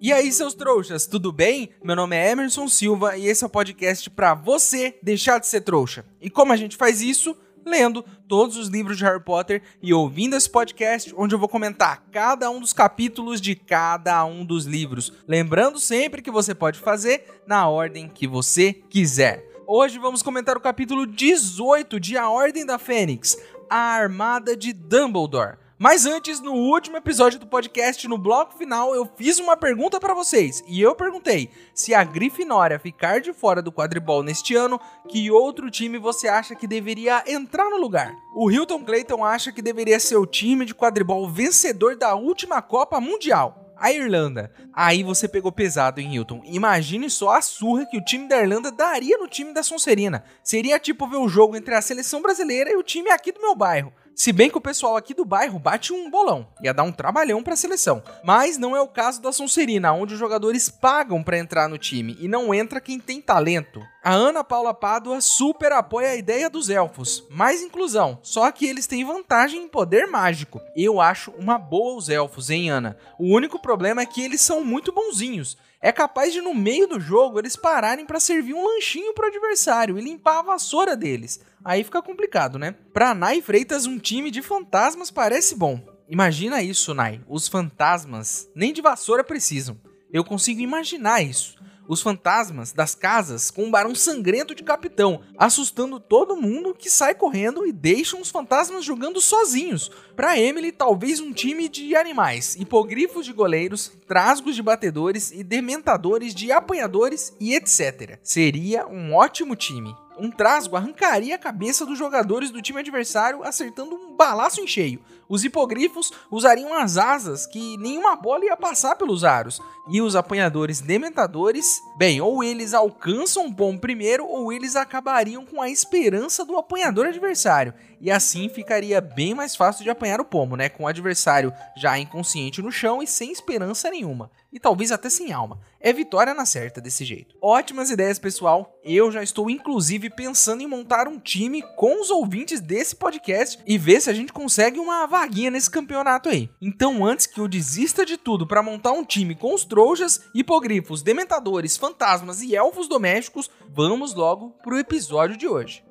E aí, seus trouxas, tudo bem? Meu nome é Emerson Silva e esse é o podcast para você deixar de ser trouxa. E como a gente faz isso? Lendo todos os livros de Harry Potter e ouvindo esse podcast, onde eu vou comentar cada um dos capítulos de cada um dos livros. Lembrando sempre que você pode fazer na ordem que você quiser. Hoje vamos comentar o capítulo 18 de A Ordem da Fênix, a Armada de Dumbledore. Mas antes, no último episódio do podcast, no bloco final, eu fiz uma pergunta para vocês. E eu perguntei: se a Grifinória ficar de fora do quadribol neste ano, que outro time você acha que deveria entrar no lugar? O Hilton Clayton acha que deveria ser o time de quadribol vencedor da última Copa Mundial a Irlanda. Aí você pegou pesado em Hilton. Imagine só a surra que o time da Irlanda daria no time da Sonserina. Seria tipo ver o jogo entre a seleção brasileira e o time aqui do meu bairro. Se bem que o pessoal aqui do bairro bate um bolão, ia dar um trabalhão para a seleção. Mas não é o caso da Sonserina, onde os jogadores pagam para entrar no time e não entra quem tem talento. A Ana Paula Pádua super apoia a ideia dos elfos, mais inclusão, só que eles têm vantagem em poder mágico. Eu acho uma boa os elfos, hein, Ana? O único problema é que eles são muito bonzinhos. É capaz de no meio do jogo eles pararem para servir um lanchinho pro adversário e limpar a vassoura deles aí fica complicado, né? Pra Nai Freitas, um time de fantasmas parece bom. Imagina isso, Nai. Os fantasmas nem de vassoura precisam. Eu consigo imaginar isso. Os fantasmas das casas com um barão sangrento de capitão, assustando todo mundo que sai correndo e deixam os fantasmas jogando sozinhos. Para Emily, talvez um time de animais, hipogrifos de goleiros, trasgos de batedores e dementadores de apanhadores e etc. Seria um ótimo time um trasgo arrancaria a cabeça dos jogadores do time adversário, acertando um balaço em cheio. Os hipogrifos usariam as asas que nenhuma bola ia passar pelos aros. E os apanhadores dementadores, bem, ou eles alcançam o bom primeiro, ou eles acabariam com a esperança do apanhador adversário. E assim ficaria bem mais fácil de apanhar o pomo, né? Com o adversário já inconsciente no chão e sem esperança nenhuma. E talvez até sem alma. É vitória na certa desse jeito. Ótimas ideias, pessoal. Eu já estou inclusive pensando em montar um time com os ouvintes desse podcast e ver se a gente consegue uma vaguinha nesse campeonato aí. Então, antes que eu desista de tudo para montar um time com os trouxas, hipogrifos, dementadores, fantasmas e elfos domésticos, vamos logo pro episódio de hoje.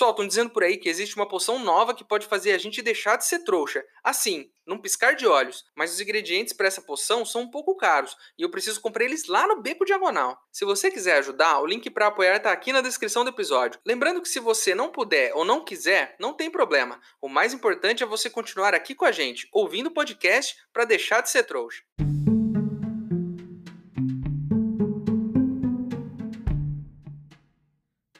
Pessoal, estão dizendo por aí que existe uma poção nova que pode fazer a gente deixar de ser trouxa. Assim, num piscar de olhos. Mas os ingredientes para essa poção são um pouco caros e eu preciso comprar eles lá no Beco Diagonal. Se você quiser ajudar, o link para apoiar está aqui na descrição do episódio. Lembrando que se você não puder ou não quiser, não tem problema. O mais importante é você continuar aqui com a gente, ouvindo o podcast para deixar de ser trouxa.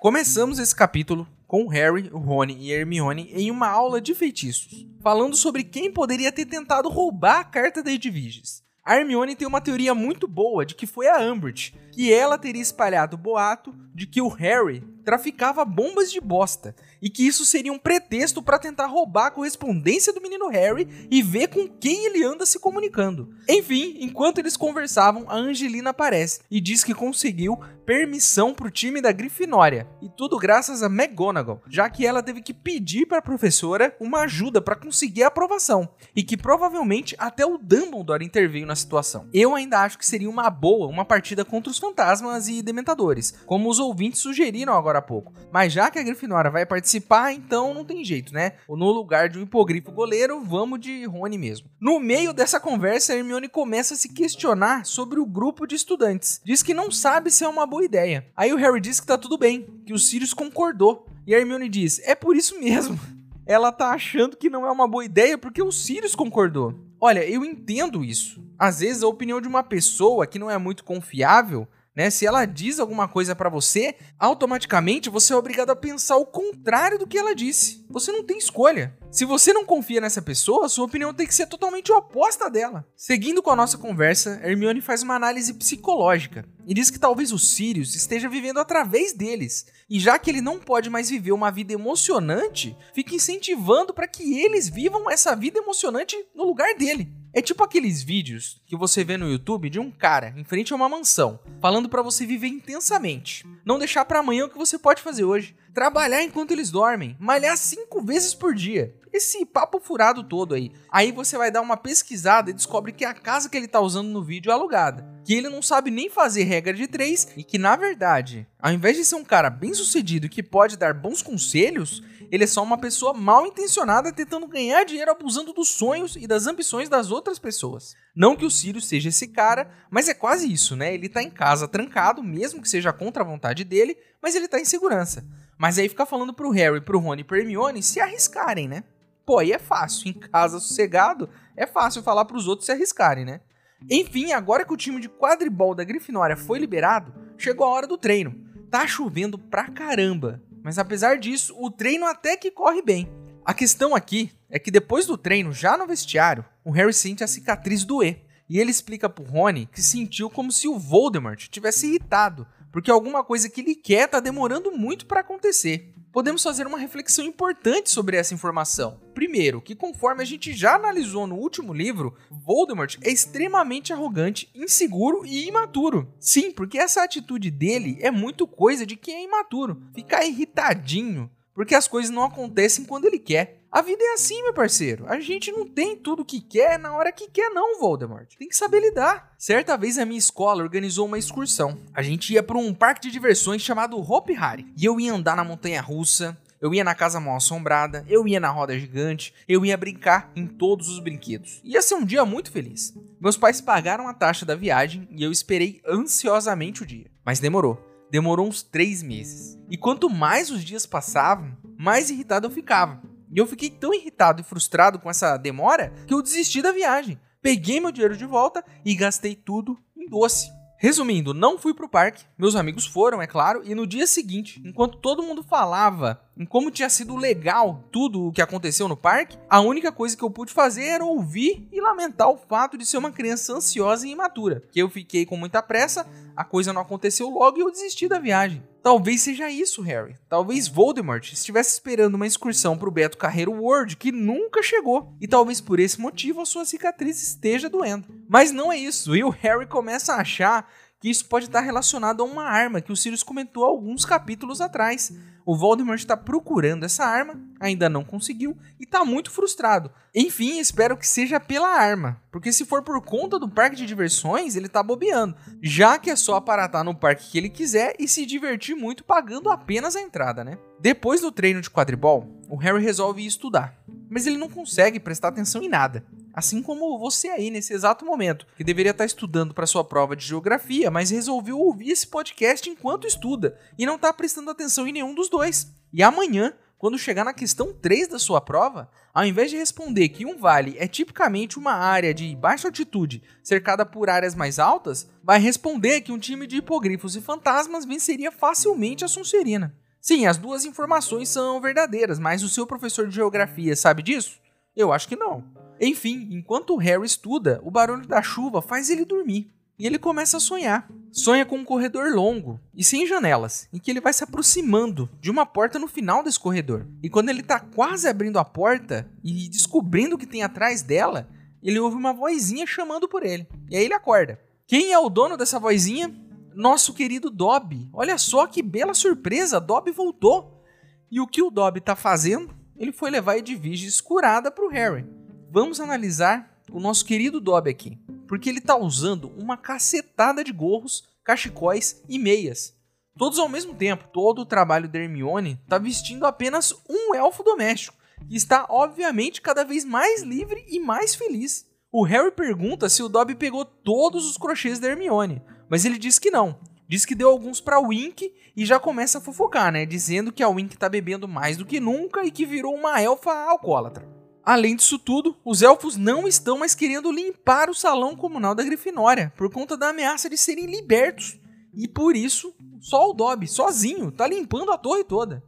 Começamos esse capítulo com Harry, Rony e Hermione em uma aula de feitiços, falando sobre quem poderia ter tentado roubar a carta da Edviges. A Hermione tem uma teoria muito boa de que foi a Umbridge, que ela teria espalhado o boato de que o Harry traficava bombas de bosta e que isso seria um pretexto para tentar roubar a correspondência do menino Harry e ver com quem ele anda se comunicando. Enfim, enquanto eles conversavam, a Angelina aparece e diz que conseguiu permissão para o time da Grifinória e tudo graças a McGonagall, já que ela teve que pedir para a professora uma ajuda para conseguir a aprovação e que provavelmente até o Dumbledore interveio na situação. Eu ainda acho que seria uma boa uma partida contra os fantasmas e dementadores, como os ouvintes sugeriram agora há pouco. Mas já que a Grifinória vai participar, então não tem jeito, né? No lugar de um hipogrifo goleiro, vamos de Rony mesmo. No meio dessa conversa, Hermione começa a se questionar sobre o grupo de estudantes. Diz que não sabe se é uma boa ideia. Aí o Harry diz que tá tudo bem, que o Sirius concordou. E a Hermione diz: "É por isso mesmo." Ela tá achando que não é uma boa ideia porque o Sirius concordou. Olha, eu entendo isso. Às vezes a opinião de uma pessoa que não é muito confiável né? Se ela diz alguma coisa para você, automaticamente você é obrigado a pensar o contrário do que ela disse. Você não tem escolha. Se você não confia nessa pessoa, sua opinião tem que ser totalmente oposta dela. Seguindo com a nossa conversa, Hermione faz uma análise psicológica e diz que talvez o Sirius esteja vivendo através deles. E já que ele não pode mais viver uma vida emocionante, fica incentivando para que eles vivam essa vida emocionante no lugar dele. É tipo aqueles vídeos que você vê no YouTube de um cara em frente a uma mansão, falando para você viver intensamente, não deixar para amanhã o que você pode fazer hoje, trabalhar enquanto eles dormem, malhar cinco vezes por dia. Esse papo furado todo aí. Aí você vai dar uma pesquisada e descobre que a casa que ele tá usando no vídeo é alugada, que ele não sabe nem fazer regra de três e que na verdade, ao invés de ser um cara bem sucedido que pode dar bons conselhos, ele é só uma pessoa mal intencionada tentando ganhar dinheiro abusando dos sonhos e das ambições das outras pessoas. Não que o Sirius seja esse cara, mas é quase isso, né? Ele tá em casa trancado, mesmo que seja contra a vontade dele, mas ele tá em segurança. Mas aí fica falando pro Harry, pro Rony e pro Hermione se arriscarem, né? Pô, aí é fácil, em casa sossegado, é fácil falar pros outros se arriscarem, né? Enfim, agora que o time de quadribol da Grifinória foi liberado, chegou a hora do treino. Tá chovendo pra caramba, mas apesar disso, o treino até que corre bem. A questão aqui é que depois do treino, já no vestiário, o Harry sente a cicatriz doer. E ele explica pro Rony que sentiu como se o Voldemort tivesse irritado, porque alguma coisa que ele quer tá demorando muito para acontecer. Podemos fazer uma reflexão importante sobre essa informação. Primeiro, que conforme a gente já analisou no último livro, Voldemort é extremamente arrogante, inseguro e imaturo. Sim, porque essa atitude dele é muito coisa de quem é imaturo. Ficar irritadinho, porque as coisas não acontecem quando ele quer. A vida é assim, meu parceiro. A gente não tem tudo que quer na hora que quer, não, Voldemort. Tem que saber lidar. Certa vez a minha escola organizou uma excursão. A gente ia para um parque de diversões chamado Hopi Hari. E eu ia andar na montanha russa, eu ia na casa mal assombrada, eu ia na roda gigante, eu ia brincar em todos os brinquedos. Ia ser um dia muito feliz. Meus pais pagaram a taxa da viagem e eu esperei ansiosamente o dia. Mas demorou. Demorou uns três meses. E quanto mais os dias passavam, mais irritado eu ficava. E eu fiquei tão irritado e frustrado com essa demora que eu desisti da viagem. Peguei meu dinheiro de volta e gastei tudo em doce. Resumindo, não fui pro parque, meus amigos foram, é claro, e no dia seguinte, enquanto todo mundo falava em como tinha sido legal tudo o que aconteceu no parque, a única coisa que eu pude fazer era ouvir e lamentar o fato de ser uma criança ansiosa e imatura. Que eu fiquei com muita pressa, a coisa não aconteceu logo e eu desisti da viagem. Talvez seja isso, Harry. Talvez Voldemort estivesse esperando uma excursão pro Beto Carreiro World que nunca chegou. E talvez por esse motivo a sua cicatriz esteja doendo. Mas não é isso, e o Harry começa a achar que isso pode estar relacionado a uma arma que o Sirius comentou alguns capítulos atrás. O Voldemort está procurando essa arma, ainda não conseguiu e está muito frustrado. Enfim, espero que seja pela arma, porque se for por conta do parque de diversões, ele está bobeando, já que é só aparatar no parque que ele quiser e se divertir muito pagando apenas a entrada, né? Depois do treino de quadribol, o Harry resolve estudar, mas ele não consegue prestar atenção em nada. Assim como você aí nesse exato momento, que deveria estar estudando para sua prova de geografia, mas resolveu ouvir esse podcast enquanto estuda e não está prestando atenção em nenhum dos dois. E amanhã, quando chegar na questão 3 da sua prova, ao invés de responder que um vale é tipicamente uma área de baixa altitude cercada por áreas mais altas, vai responder que um time de hipogrifos e fantasmas venceria facilmente a Sonserina. Sim, as duas informações são verdadeiras, mas o seu professor de geografia sabe disso? Eu acho que não. Enfim, enquanto o Harry estuda, o barulho da chuva faz ele dormir. E ele começa a sonhar. Sonha com um corredor longo e sem janelas, em que ele vai se aproximando de uma porta no final desse corredor. E quando ele está quase abrindo a porta e descobrindo o que tem atrás dela, ele ouve uma vozinha chamando por ele. E aí ele acorda. Quem é o dono dessa vozinha? Nosso querido Dobby. Olha só que bela surpresa, Dobby voltou. E o que o Dobby está fazendo? Ele foi levar Edwige escurada para o Harry vamos analisar o nosso querido Dobby aqui, porque ele está usando uma cacetada de gorros, cachecóis e meias. Todos ao mesmo tempo, todo o trabalho da Hermione está vestindo apenas um elfo doméstico, que está obviamente cada vez mais livre e mais feliz. O Harry pergunta se o Dobby pegou todos os crochês da Hermione, mas ele diz que não. Diz que deu alguns para Wink e já começa a fofocar, né? Dizendo que a Wink tá bebendo mais do que nunca e que virou uma elfa alcoólatra. Além disso tudo, os elfos não estão mais querendo limpar o salão comunal da Grifinória por conta da ameaça de serem libertos. E por isso, só o Dobby, sozinho, tá limpando a torre toda.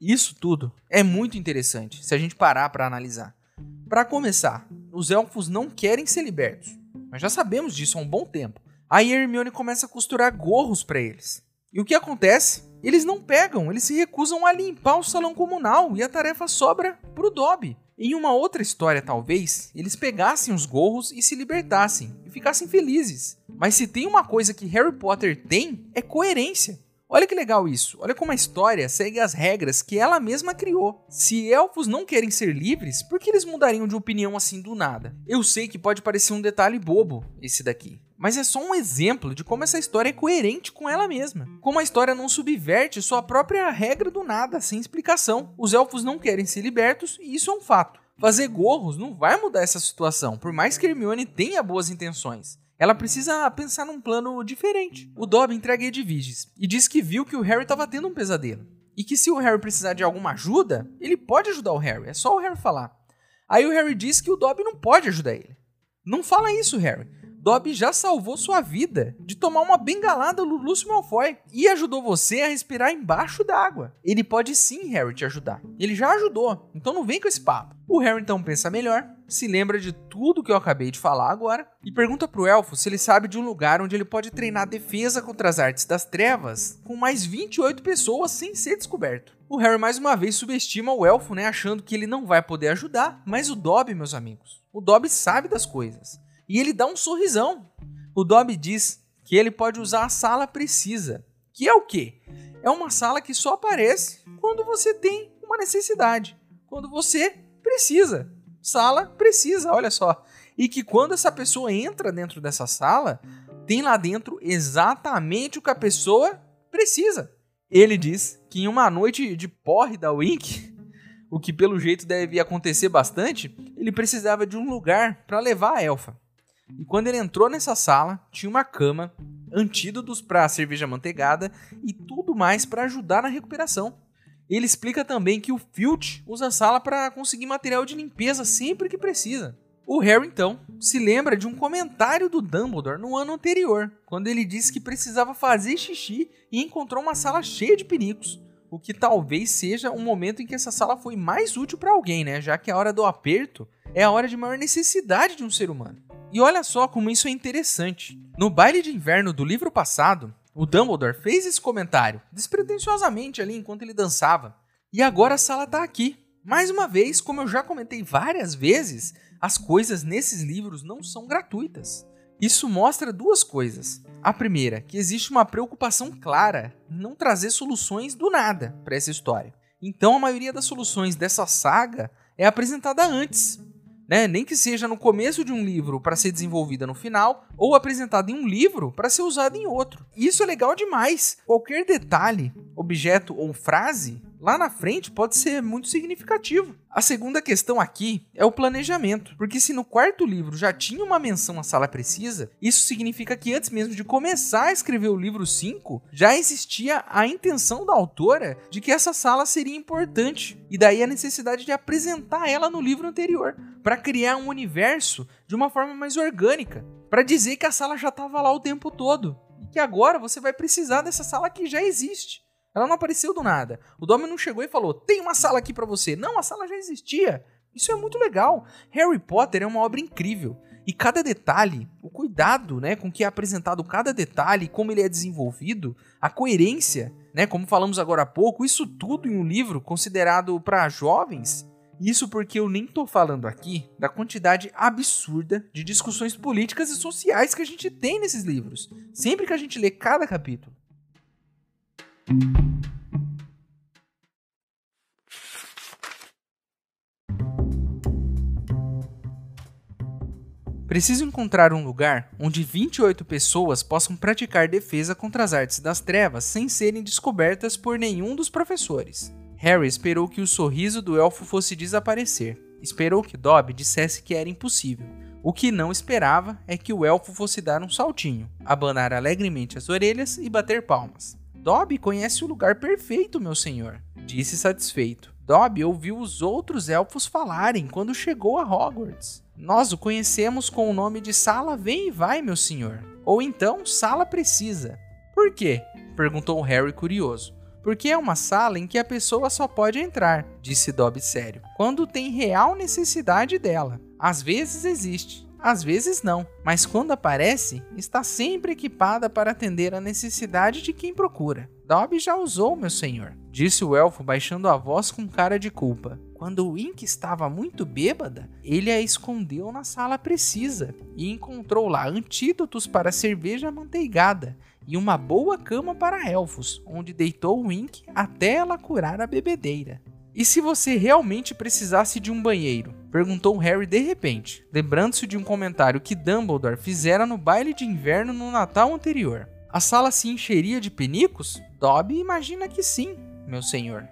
Isso tudo é muito interessante se a gente parar para analisar. Para começar, os elfos não querem ser libertos. Mas já sabemos disso há um bom tempo. Aí Hermione começa a costurar gorros para eles. E o que acontece? Eles não pegam, eles se recusam a limpar o salão comunal e a tarefa sobra pro Dobby. Em uma outra história, talvez, eles pegassem os gorros e se libertassem e ficassem felizes. Mas se tem uma coisa que Harry Potter tem, é coerência. Olha que legal isso. Olha como a história segue as regras que ela mesma criou. Se elfos não querem ser livres, por que eles mudariam de opinião assim do nada? Eu sei que pode parecer um detalhe bobo esse daqui, mas é só um exemplo de como essa história é coerente com ela mesma. Como a história não subverte sua própria regra do nada, sem explicação. Os elfos não querem ser libertos e isso é um fato. Fazer gorros não vai mudar essa situação, por mais que Hermione tenha boas intenções. Ela precisa pensar num plano diferente. O Dobby entrega Edviges e diz que viu que o Harry estava tendo um pesadelo. E que se o Harry precisar de alguma ajuda, ele pode ajudar o Harry, é só o Harry falar. Aí o Harry diz que o Dobby não pode ajudar ele. Não fala isso, Harry. Dobby já salvou sua vida de tomar uma bengalada do Lúcio Malfoy e ajudou você a respirar embaixo d'água. Ele pode sim, Harry, te ajudar. Ele já ajudou, então não vem com esse papo. O Harry então pensa melhor, se lembra de tudo que eu acabei de falar agora e pergunta pro elfo se ele sabe de um lugar onde ele pode treinar defesa contra as artes das trevas com mais 28 pessoas sem ser descoberto. O Harry mais uma vez subestima o elfo, né, achando que ele não vai poder ajudar, mas o Dobby, meus amigos, o Dobby sabe das coisas. E ele dá um sorrisão. O Dobby diz que ele pode usar a sala precisa. Que é o quê? É uma sala que só aparece quando você tem uma necessidade. Quando você precisa. Sala precisa, olha só. E que quando essa pessoa entra dentro dessa sala, tem lá dentro exatamente o que a pessoa precisa. Ele diz que em uma noite de porre da Wink, o que pelo jeito deve acontecer bastante, ele precisava de um lugar para levar a elfa. E quando ele entrou nessa sala, tinha uma cama, antídotos para cerveja manteigada e tudo mais para ajudar na recuperação. Ele explica também que o Filch usa a sala para conseguir material de limpeza sempre que precisa. O Harry, então, se lembra de um comentário do Dumbledore no ano anterior, quando ele disse que precisava fazer xixi e encontrou uma sala cheia de perigos. O que talvez seja um momento em que essa sala foi mais útil para alguém, né? Já que a hora do aperto é a hora de maior necessidade de um ser humano. E olha só como isso é interessante. No baile de inverno do livro passado, o Dumbledore fez esse comentário, despretensiosamente ali enquanto ele dançava. E agora a sala está aqui. Mais uma vez, como eu já comentei várias vezes, as coisas nesses livros não são gratuitas. Isso mostra duas coisas. A primeira, que existe uma preocupação clara em não trazer soluções do nada para essa história. Então a maioria das soluções dessa saga é apresentada antes, né? Nem que seja no começo de um livro para ser desenvolvida no final, ou apresentada em um livro para ser usada em outro. Isso é legal demais. Qualquer detalhe, objeto ou frase lá na frente pode ser muito significativo. A segunda questão aqui é o planejamento, porque se no quarto livro já tinha uma menção à sala precisa, isso significa que antes mesmo de começar a escrever o livro 5, já existia a intenção da autora de que essa sala seria importante, e daí a necessidade de apresentar ela no livro anterior, para criar um universo de uma forma mais orgânica, para dizer que a sala já estava lá o tempo todo, e que agora você vai precisar dessa sala que já existe. Ela não apareceu do nada. O Dome não chegou e falou: tem uma sala aqui para você. Não, a sala já existia. Isso é muito legal. Harry Potter é uma obra incrível. E cada detalhe, o cuidado né, com que é apresentado cada detalhe, como ele é desenvolvido, a coerência, né, como falamos agora há pouco, isso tudo em um livro considerado para jovens. Isso porque eu nem tô falando aqui da quantidade absurda de discussões políticas e sociais que a gente tem nesses livros, sempre que a gente lê cada capítulo. Preciso encontrar um lugar onde 28 pessoas possam praticar defesa contra as artes das trevas sem serem descobertas por nenhum dos professores. Harry esperou que o sorriso do elfo fosse desaparecer. Esperou que Dobby dissesse que era impossível. O que não esperava é que o elfo fosse dar um saltinho, abanar alegremente as orelhas e bater palmas. Dobby conhece o lugar perfeito, meu senhor, disse satisfeito. Dobby ouviu os outros elfos falarem quando chegou a Hogwarts. Nós o conhecemos com o nome de Sala Vem e Vai, meu senhor. Ou então Sala Precisa. Por quê? perguntou Harry curioso. porque é uma sala em que a pessoa só pode entrar, disse Dobby sério, quando tem real necessidade dela. Às vezes existe, às vezes não, mas quando aparece, está sempre equipada para atender a necessidade de quem procura. Dobby já usou, meu senhor, disse o elfo baixando a voz com cara de culpa. Quando Wink estava muito bêbada, ele a escondeu na sala precisa e encontrou lá antídotos para cerveja amanteigada e uma boa cama para elfos, onde deitou Wink até ela curar a bebedeira. E se você realmente precisasse de um banheiro? Perguntou Harry de repente, lembrando-se de um comentário que Dumbledore fizera no baile de inverno no Natal anterior. A sala se encheria de penicos? Dobby imagina que sim, meu senhor.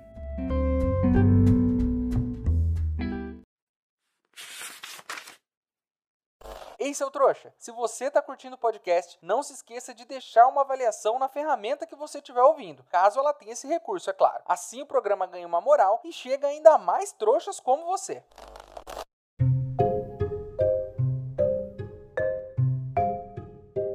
Ei, seu trouxa, se você está curtindo o podcast, não se esqueça de deixar uma avaliação na ferramenta que você estiver ouvindo, caso ela tenha esse recurso, é claro. Assim o programa ganha uma moral e chega ainda mais trouxas como você.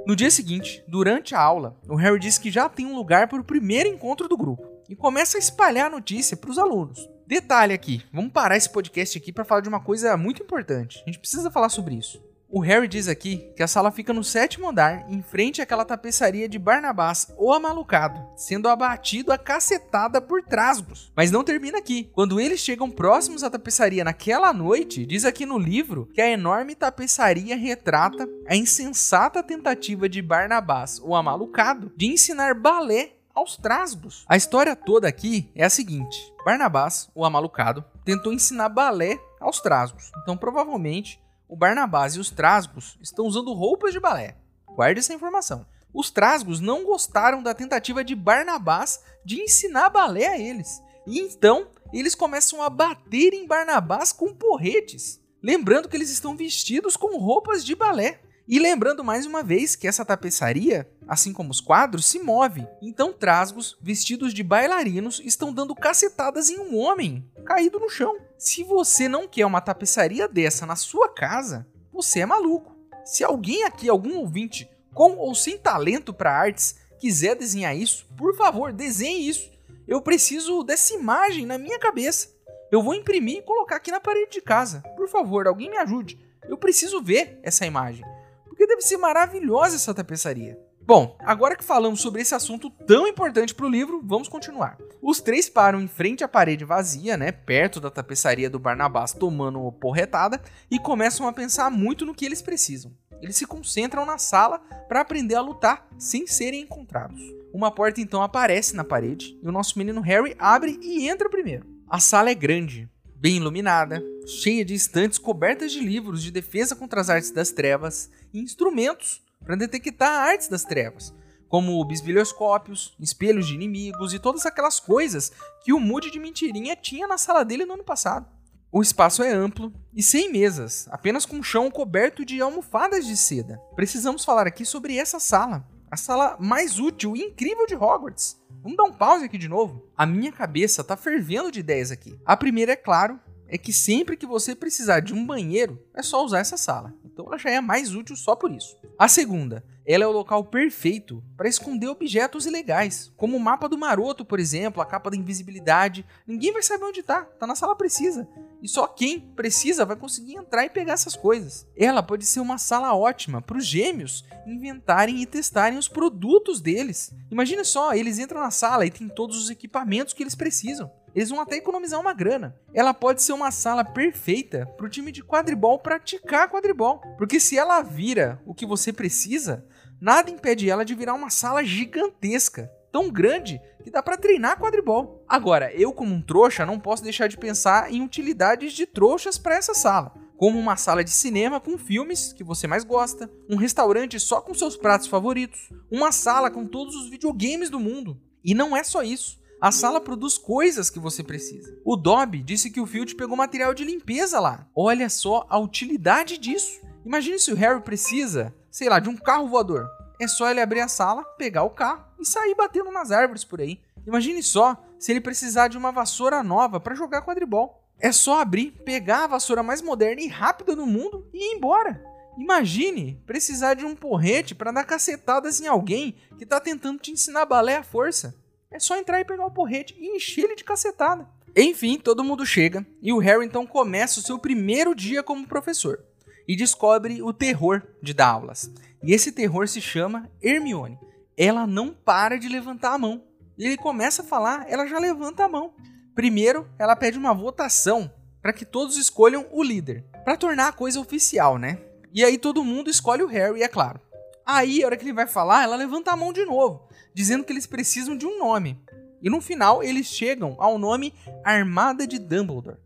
No dia seguinte, durante a aula, o Harry diz que já tem um lugar para o primeiro encontro do grupo e começa a espalhar a notícia para os alunos. Detalhe aqui, vamos parar esse podcast aqui para falar de uma coisa muito importante. A gente precisa falar sobre isso. O Harry diz aqui que a sala fica no sétimo andar, em frente àquela tapeçaria de Barnabás, o amalucado, sendo abatido a cacetada por trasgos. Mas não termina aqui. Quando eles chegam próximos à tapeçaria naquela noite, diz aqui no livro que a enorme tapeçaria retrata a insensata tentativa de Barnabás, o amalucado, de ensinar balé aos trasgos. A história toda aqui é a seguinte: Barnabás, o amalucado, tentou ensinar balé aos trasgos. Então, provavelmente, o Barnabás e os Trasgos estão usando roupas de balé. Guarde essa informação. Os Trasgos não gostaram da tentativa de Barnabás de ensinar balé a eles. E então eles começam a bater em Barnabás com porretes. Lembrando que eles estão vestidos com roupas de balé. E lembrando mais uma vez que essa tapeçaria, assim como os quadros, se move. Então trasgos, vestidos de bailarinos, estão dando cacetadas em um homem caído no chão. Se você não quer uma tapeçaria dessa na sua casa, você é maluco. Se alguém aqui, algum ouvinte, com ou sem talento para artes, quiser desenhar isso, por favor, desenhe isso. Eu preciso dessa imagem na minha cabeça. Eu vou imprimir e colocar aqui na parede de casa. Por favor, alguém me ajude. Eu preciso ver essa imagem porque deve ser maravilhosa essa tapeçaria. Bom, agora que falamos sobre esse assunto tão importante para o livro, vamos continuar. Os três param em frente à parede vazia, né, perto da tapeçaria do Barnabás, tomando porretada, e começam a pensar muito no que eles precisam. Eles se concentram na sala para aprender a lutar sem serem encontrados. Uma porta então aparece na parede e o nosso menino Harry abre e entra primeiro. A sala é grande, bem iluminada, cheia de estantes cobertas de livros de defesa contra as artes das trevas e instrumentos para detectar artes das trevas, como bisbilhoscópios, espelhos de inimigos e todas aquelas coisas que o Moody de Mentirinha tinha na sala dele no ano passado. O espaço é amplo e sem mesas, apenas com chão coberto de almofadas de seda. Precisamos falar aqui sobre essa sala, a sala mais útil e incrível de Hogwarts. Vamos dar um pause aqui de novo? A minha cabeça tá fervendo de ideias aqui. A primeira, é claro, é que sempre que você precisar de um banheiro, é só usar essa sala. Então ela já é mais útil só por isso. A segunda, ela é o local perfeito para esconder objetos ilegais, como o mapa do maroto, por exemplo, a capa da invisibilidade. Ninguém vai saber onde tá, tá na sala precisa. E só quem precisa vai conseguir entrar e pegar essas coisas. Ela pode ser uma sala ótima para os gêmeos inventarem e testarem os produtos deles. Imagina só, eles entram na sala e tem todos os equipamentos que eles precisam. Eles vão até economizar uma grana. Ela pode ser uma sala perfeita para o time de quadribol praticar quadribol. Porque se ela vira o que você precisa, nada impede ela de virar uma sala gigantesca. Tão grande que dá para treinar quadribol. Agora, eu como um trouxa não posso deixar de pensar em utilidades de trouxas para essa sala como uma sala de cinema com filmes que você mais gosta, um restaurante só com seus pratos favoritos, uma sala com todos os videogames do mundo. E não é só isso. A sala produz coisas que você precisa. O Dobby disse que o Filch pegou material de limpeza lá. Olha só a utilidade disso. Imagine se o Harry precisa, sei lá, de um carro voador. É só ele abrir a sala, pegar o carro e sair batendo nas árvores por aí. Imagine só se ele precisar de uma vassoura nova para jogar quadribol. É só abrir, pegar a vassoura mais moderna e rápida do mundo e ir embora. Imagine precisar de um porrete para dar cacetadas em alguém que está tentando te ensinar balé à força. É só entrar e pegar o porrete e encher ele de cacetada. Enfim, todo mundo chega e o Harry então começa o seu primeiro dia como professor e descobre o terror de dar aulas. E esse terror se chama Hermione. Ela não para de levantar a mão. E ele começa a falar, ela já levanta a mão. Primeiro, ela pede uma votação para que todos escolham o líder, para tornar a coisa oficial, né? E aí todo mundo escolhe o Harry, é claro. Aí, a hora que ele vai falar, ela levanta a mão de novo, dizendo que eles precisam de um nome. E no final, eles chegam ao nome Armada de Dumbledore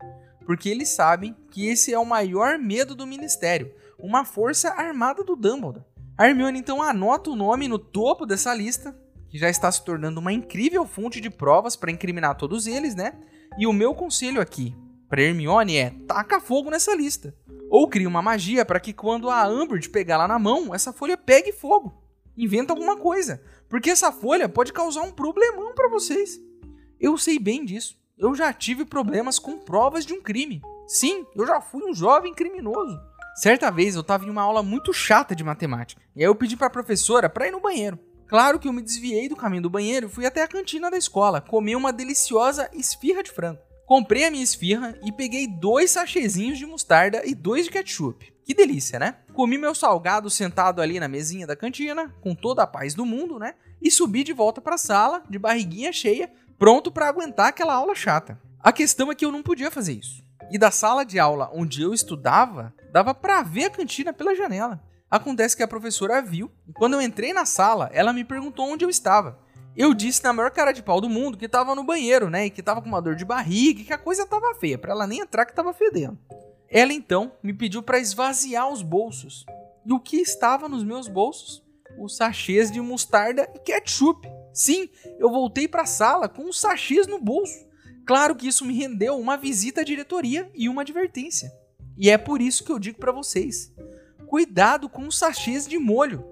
porque eles sabem que esse é o maior medo do ministério, uma força armada do Dumbledore. A Hermione então anota o nome no topo dessa lista, que já está se tornando uma incrível fonte de provas para incriminar todos eles, né? E o meu conselho aqui para Hermione é: taca fogo nessa lista. Ou cria uma magia para que quando a Umbridge pegar lá na mão, essa folha pegue fogo. Inventa alguma coisa, porque essa folha pode causar um problemão para vocês. Eu sei bem disso eu já tive problemas com provas de um crime. Sim, eu já fui um jovem criminoso. Certa vez eu estava em uma aula muito chata de matemática, e aí eu pedi para a professora para ir no banheiro. Claro que eu me desviei do caminho do banheiro e fui até a cantina da escola comer uma deliciosa esfirra de frango. Comprei a minha esfirra e peguei dois sachezinhos de mostarda e dois de ketchup. Que delícia, né? Comi meu salgado sentado ali na mesinha da cantina, com toda a paz do mundo, né? E subi de volta para a sala, de barriguinha cheia, pronto para aguentar aquela aula chata. A questão é que eu não podia fazer isso. E da sala de aula onde eu estudava, dava para ver a cantina pela janela. Acontece que a professora viu, e quando eu entrei na sala, ela me perguntou onde eu estava. Eu disse na maior cara de pau do mundo que estava no banheiro, né? E que estava com uma dor de barriga e que a coisa estava feia, para ela nem entrar que estava fedendo. Ela então me pediu para esvaziar os bolsos. E o que estava nos meus bolsos? Os sachês de mostarda e ketchup. Sim, eu voltei para a sala com um sachês no bolso. Claro que isso me rendeu uma visita à diretoria e uma advertência. E é por isso que eu digo para vocês: cuidado com os sachês de molho.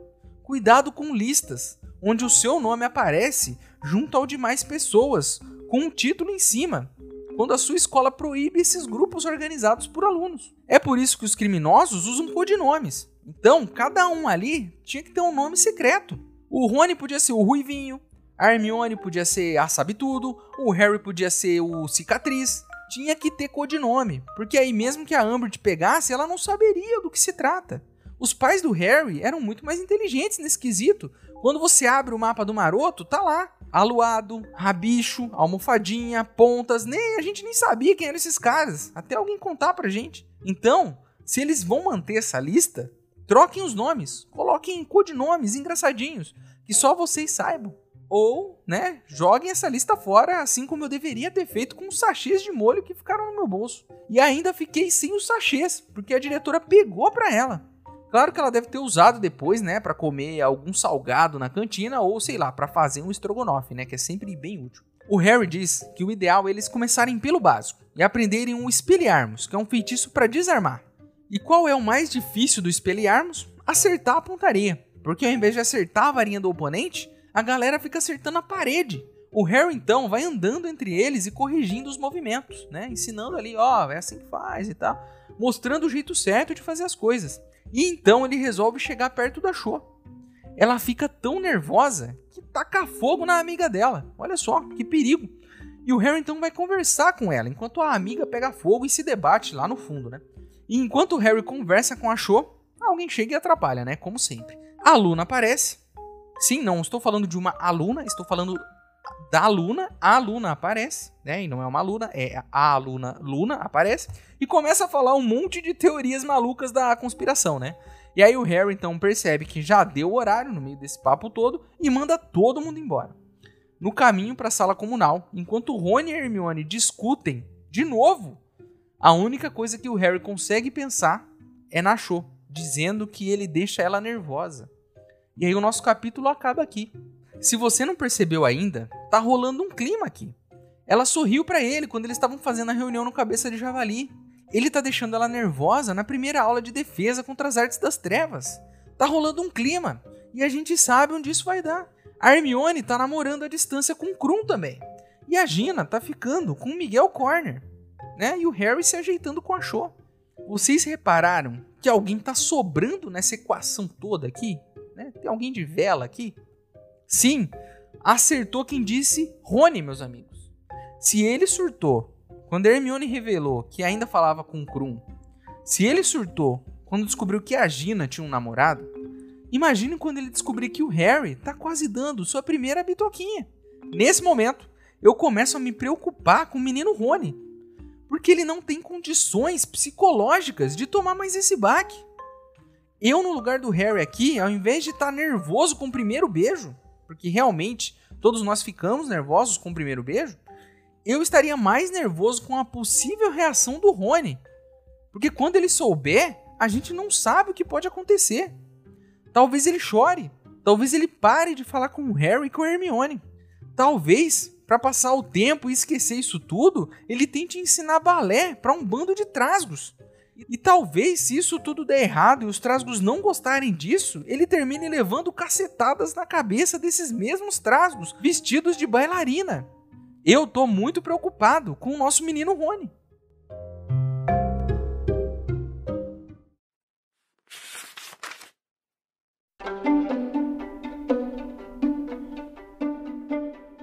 Cuidado com listas, onde o seu nome aparece junto ao de mais pessoas, com um título em cima, quando a sua escola proíbe esses grupos organizados por alunos. É por isso que os criminosos usam codinomes. Então, cada um ali tinha que ter um nome secreto. O Rony podia ser o Ruivinho, a Hermione podia ser a Sabe Tudo, o Harry podia ser o Cicatriz. Tinha que ter codinome, porque aí mesmo que a Amber te pegasse, ela não saberia do que se trata. Os pais do Harry eram muito mais inteligentes nesse quesito. Quando você abre o mapa do maroto, tá lá. Aluado, rabicho, almofadinha, pontas, nem a gente nem sabia quem eram esses caras, até alguém contar pra gente. Então, se eles vão manter essa lista, troquem os nomes, coloquem codinomes engraçadinhos, que só vocês saibam. Ou, né, joguem essa lista fora, assim como eu deveria ter feito com os sachês de molho que ficaram no meu bolso. E ainda fiquei sem os sachês, porque a diretora pegou para ela. Claro que ela deve ter usado depois, né, para comer algum salgado na cantina ou sei lá, para fazer um estrogonofe, né, que é sempre bem útil. O Harry diz que o ideal é eles começarem pelo básico e aprenderem o espelharmos, que é um feitiço para desarmar. E qual é o mais difícil do espelharmos? Acertar a pontaria, porque ao invés de acertar a varinha do oponente, a galera fica acertando a parede. O Harry então vai andando entre eles e corrigindo os movimentos, né? Ensinando ali, ó, oh, é assim que faz e tal, mostrando o jeito certo de fazer as coisas. E então ele resolve chegar perto da Cho. Ela fica tão nervosa que taca fogo na amiga dela. Olha só, que perigo. E o Harry então vai conversar com ela, enquanto a amiga pega fogo e se debate lá no fundo, né? E enquanto o Harry conversa com a Cho, alguém chega e atrapalha, né? Como sempre. A Luna aparece Sim, não estou falando de uma aluna, estou falando da aluna. A aluna aparece, né? E não é uma aluna, é a aluna Luna aparece e começa a falar um monte de teorias malucas da conspiração, né? E aí o Harry então percebe que já deu o horário no meio desse papo todo e manda todo mundo embora. No caminho para a sala comunal, enquanto Rony e Hermione discutem de novo, a única coisa que o Harry consegue pensar é na Cho, dizendo que ele deixa ela nervosa. E aí o nosso capítulo acaba aqui. Se você não percebeu ainda, tá rolando um clima aqui. Ela sorriu para ele quando eles estavam fazendo a reunião no cabeça de javali. Ele tá deixando ela nervosa na primeira aula de defesa contra as artes das trevas. Tá rolando um clima e a gente sabe onde isso vai dar. A Hermione tá namorando à distância com o Krum também. E a Gina tá ficando com o Miguel Corner, né? E o Harry se ajeitando com a Cho. Vocês repararam que alguém tá sobrando nessa equação toda aqui? Né? Tem alguém de vela aqui? Sim, Acertou quem disse Rony, meus amigos. Se ele surtou quando Hermione revelou que ainda falava com Krum, se ele surtou quando descobriu que a Gina tinha um namorado, imagine quando ele descobrir que o Harry tá quase dando sua primeira bitoquinha. Nesse momento, eu começo a me preocupar com o menino Rony, porque ele não tem condições psicológicas de tomar mais esse baque. Eu, no lugar do Harry aqui, ao invés de estar tá nervoso com o primeiro beijo, porque realmente todos nós ficamos nervosos com o primeiro beijo, eu estaria mais nervoso com a possível reação do Rony. Porque quando ele souber, a gente não sabe o que pode acontecer. Talvez ele chore, talvez ele pare de falar com o Harry e com a Hermione. Talvez, para passar o tempo e esquecer isso tudo, ele tente ensinar balé para um bando de trasgos. E talvez, se isso tudo der errado e os trasgos não gostarem disso, ele termine levando cacetadas na cabeça desses mesmos trasgos, vestidos de bailarina. Eu tô muito preocupado com o nosso menino Rony.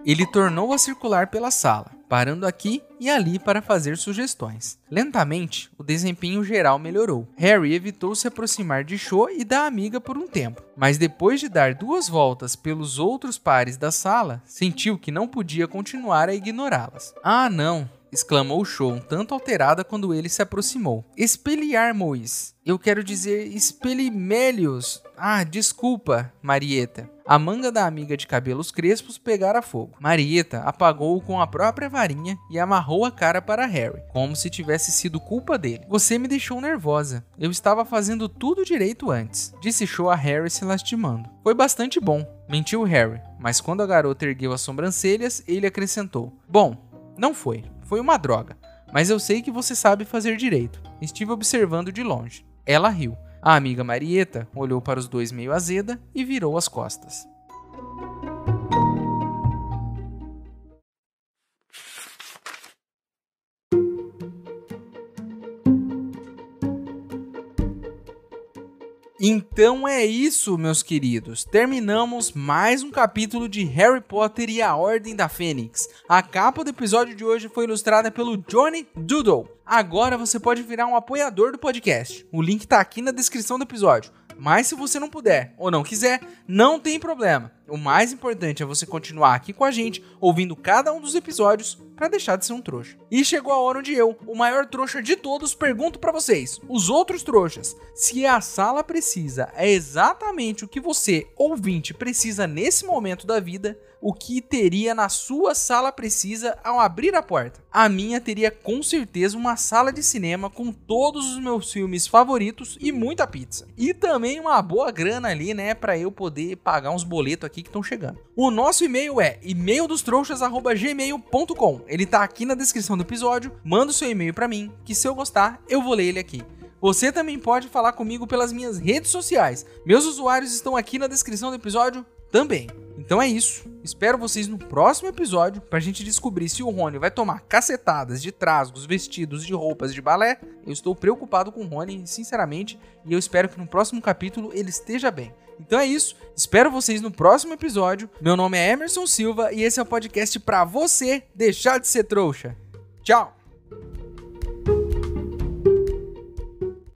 Ele tornou a circular pela sala, parando aqui e ali para fazer sugestões. Lentamente, o desempenho geral melhorou. Harry evitou se aproximar de Cho e da amiga por um tempo, mas depois de dar duas voltas pelos outros pares da sala, sentiu que não podia continuar a ignorá-las. Ah, não! Exclamou Cho, um tanto alterada quando ele se aproximou. Espelharmois. Eu quero dizer espelimélios. Ah, desculpa, Marieta. A manga da amiga de cabelos crespos pegara fogo. Marieta apagou-o com a própria varinha e amarrou a cara para Harry, como se tivesse sido culpa dele. Você me deixou nervosa. Eu estava fazendo tudo direito antes, disse Cho a Harry se lastimando. Foi bastante bom, mentiu Harry, mas quando a garota ergueu as sobrancelhas, ele acrescentou: Bom, não foi. Foi uma droga. Mas eu sei que você sabe fazer direito. Estive observando de longe. Ela riu. A amiga Marieta olhou para os dois meio azeda e virou as costas. Então é isso, meus queridos. Terminamos mais um capítulo de Harry Potter e a Ordem da Fênix. A capa do episódio de hoje foi ilustrada pelo Johnny Doodle. Agora você pode virar um apoiador do podcast. O link está aqui na descrição do episódio. Mas se você não puder ou não quiser, não tem problema. O mais importante é você continuar aqui com a gente, ouvindo cada um dos episódios para deixar de ser um trouxa. E chegou a hora onde eu, o maior trouxa de todos, pergunto para vocês, os outros trouxas, se a sala precisa é exatamente o que você, ouvinte, precisa nesse momento da vida, o que teria na sua sala precisa ao abrir a porta. A minha teria com certeza uma sala de cinema com todos os meus filmes favoritos e muita pizza. E também uma boa grana ali, né, para eu poder pagar uns boletos aqui que estão chegando. O nosso e-mail é e-maildostrouxas@gmail.com. Ele tá aqui na descrição do episódio. Manda o seu e-mail para mim, que se eu gostar, eu vou ler ele aqui. Você também pode falar comigo pelas minhas redes sociais. Meus usuários estão aqui na descrição do episódio também. Então é isso. Espero vocês no próximo episódio pra gente descobrir se o Rony vai tomar cacetadas de trasgos, vestidos de roupas de balé. Eu estou preocupado com o Rony, sinceramente, e eu espero que no próximo capítulo ele esteja bem. Então é isso. Espero vocês no próximo episódio. Meu nome é Emerson Silva e esse é o podcast para você deixar de ser trouxa. Tchau.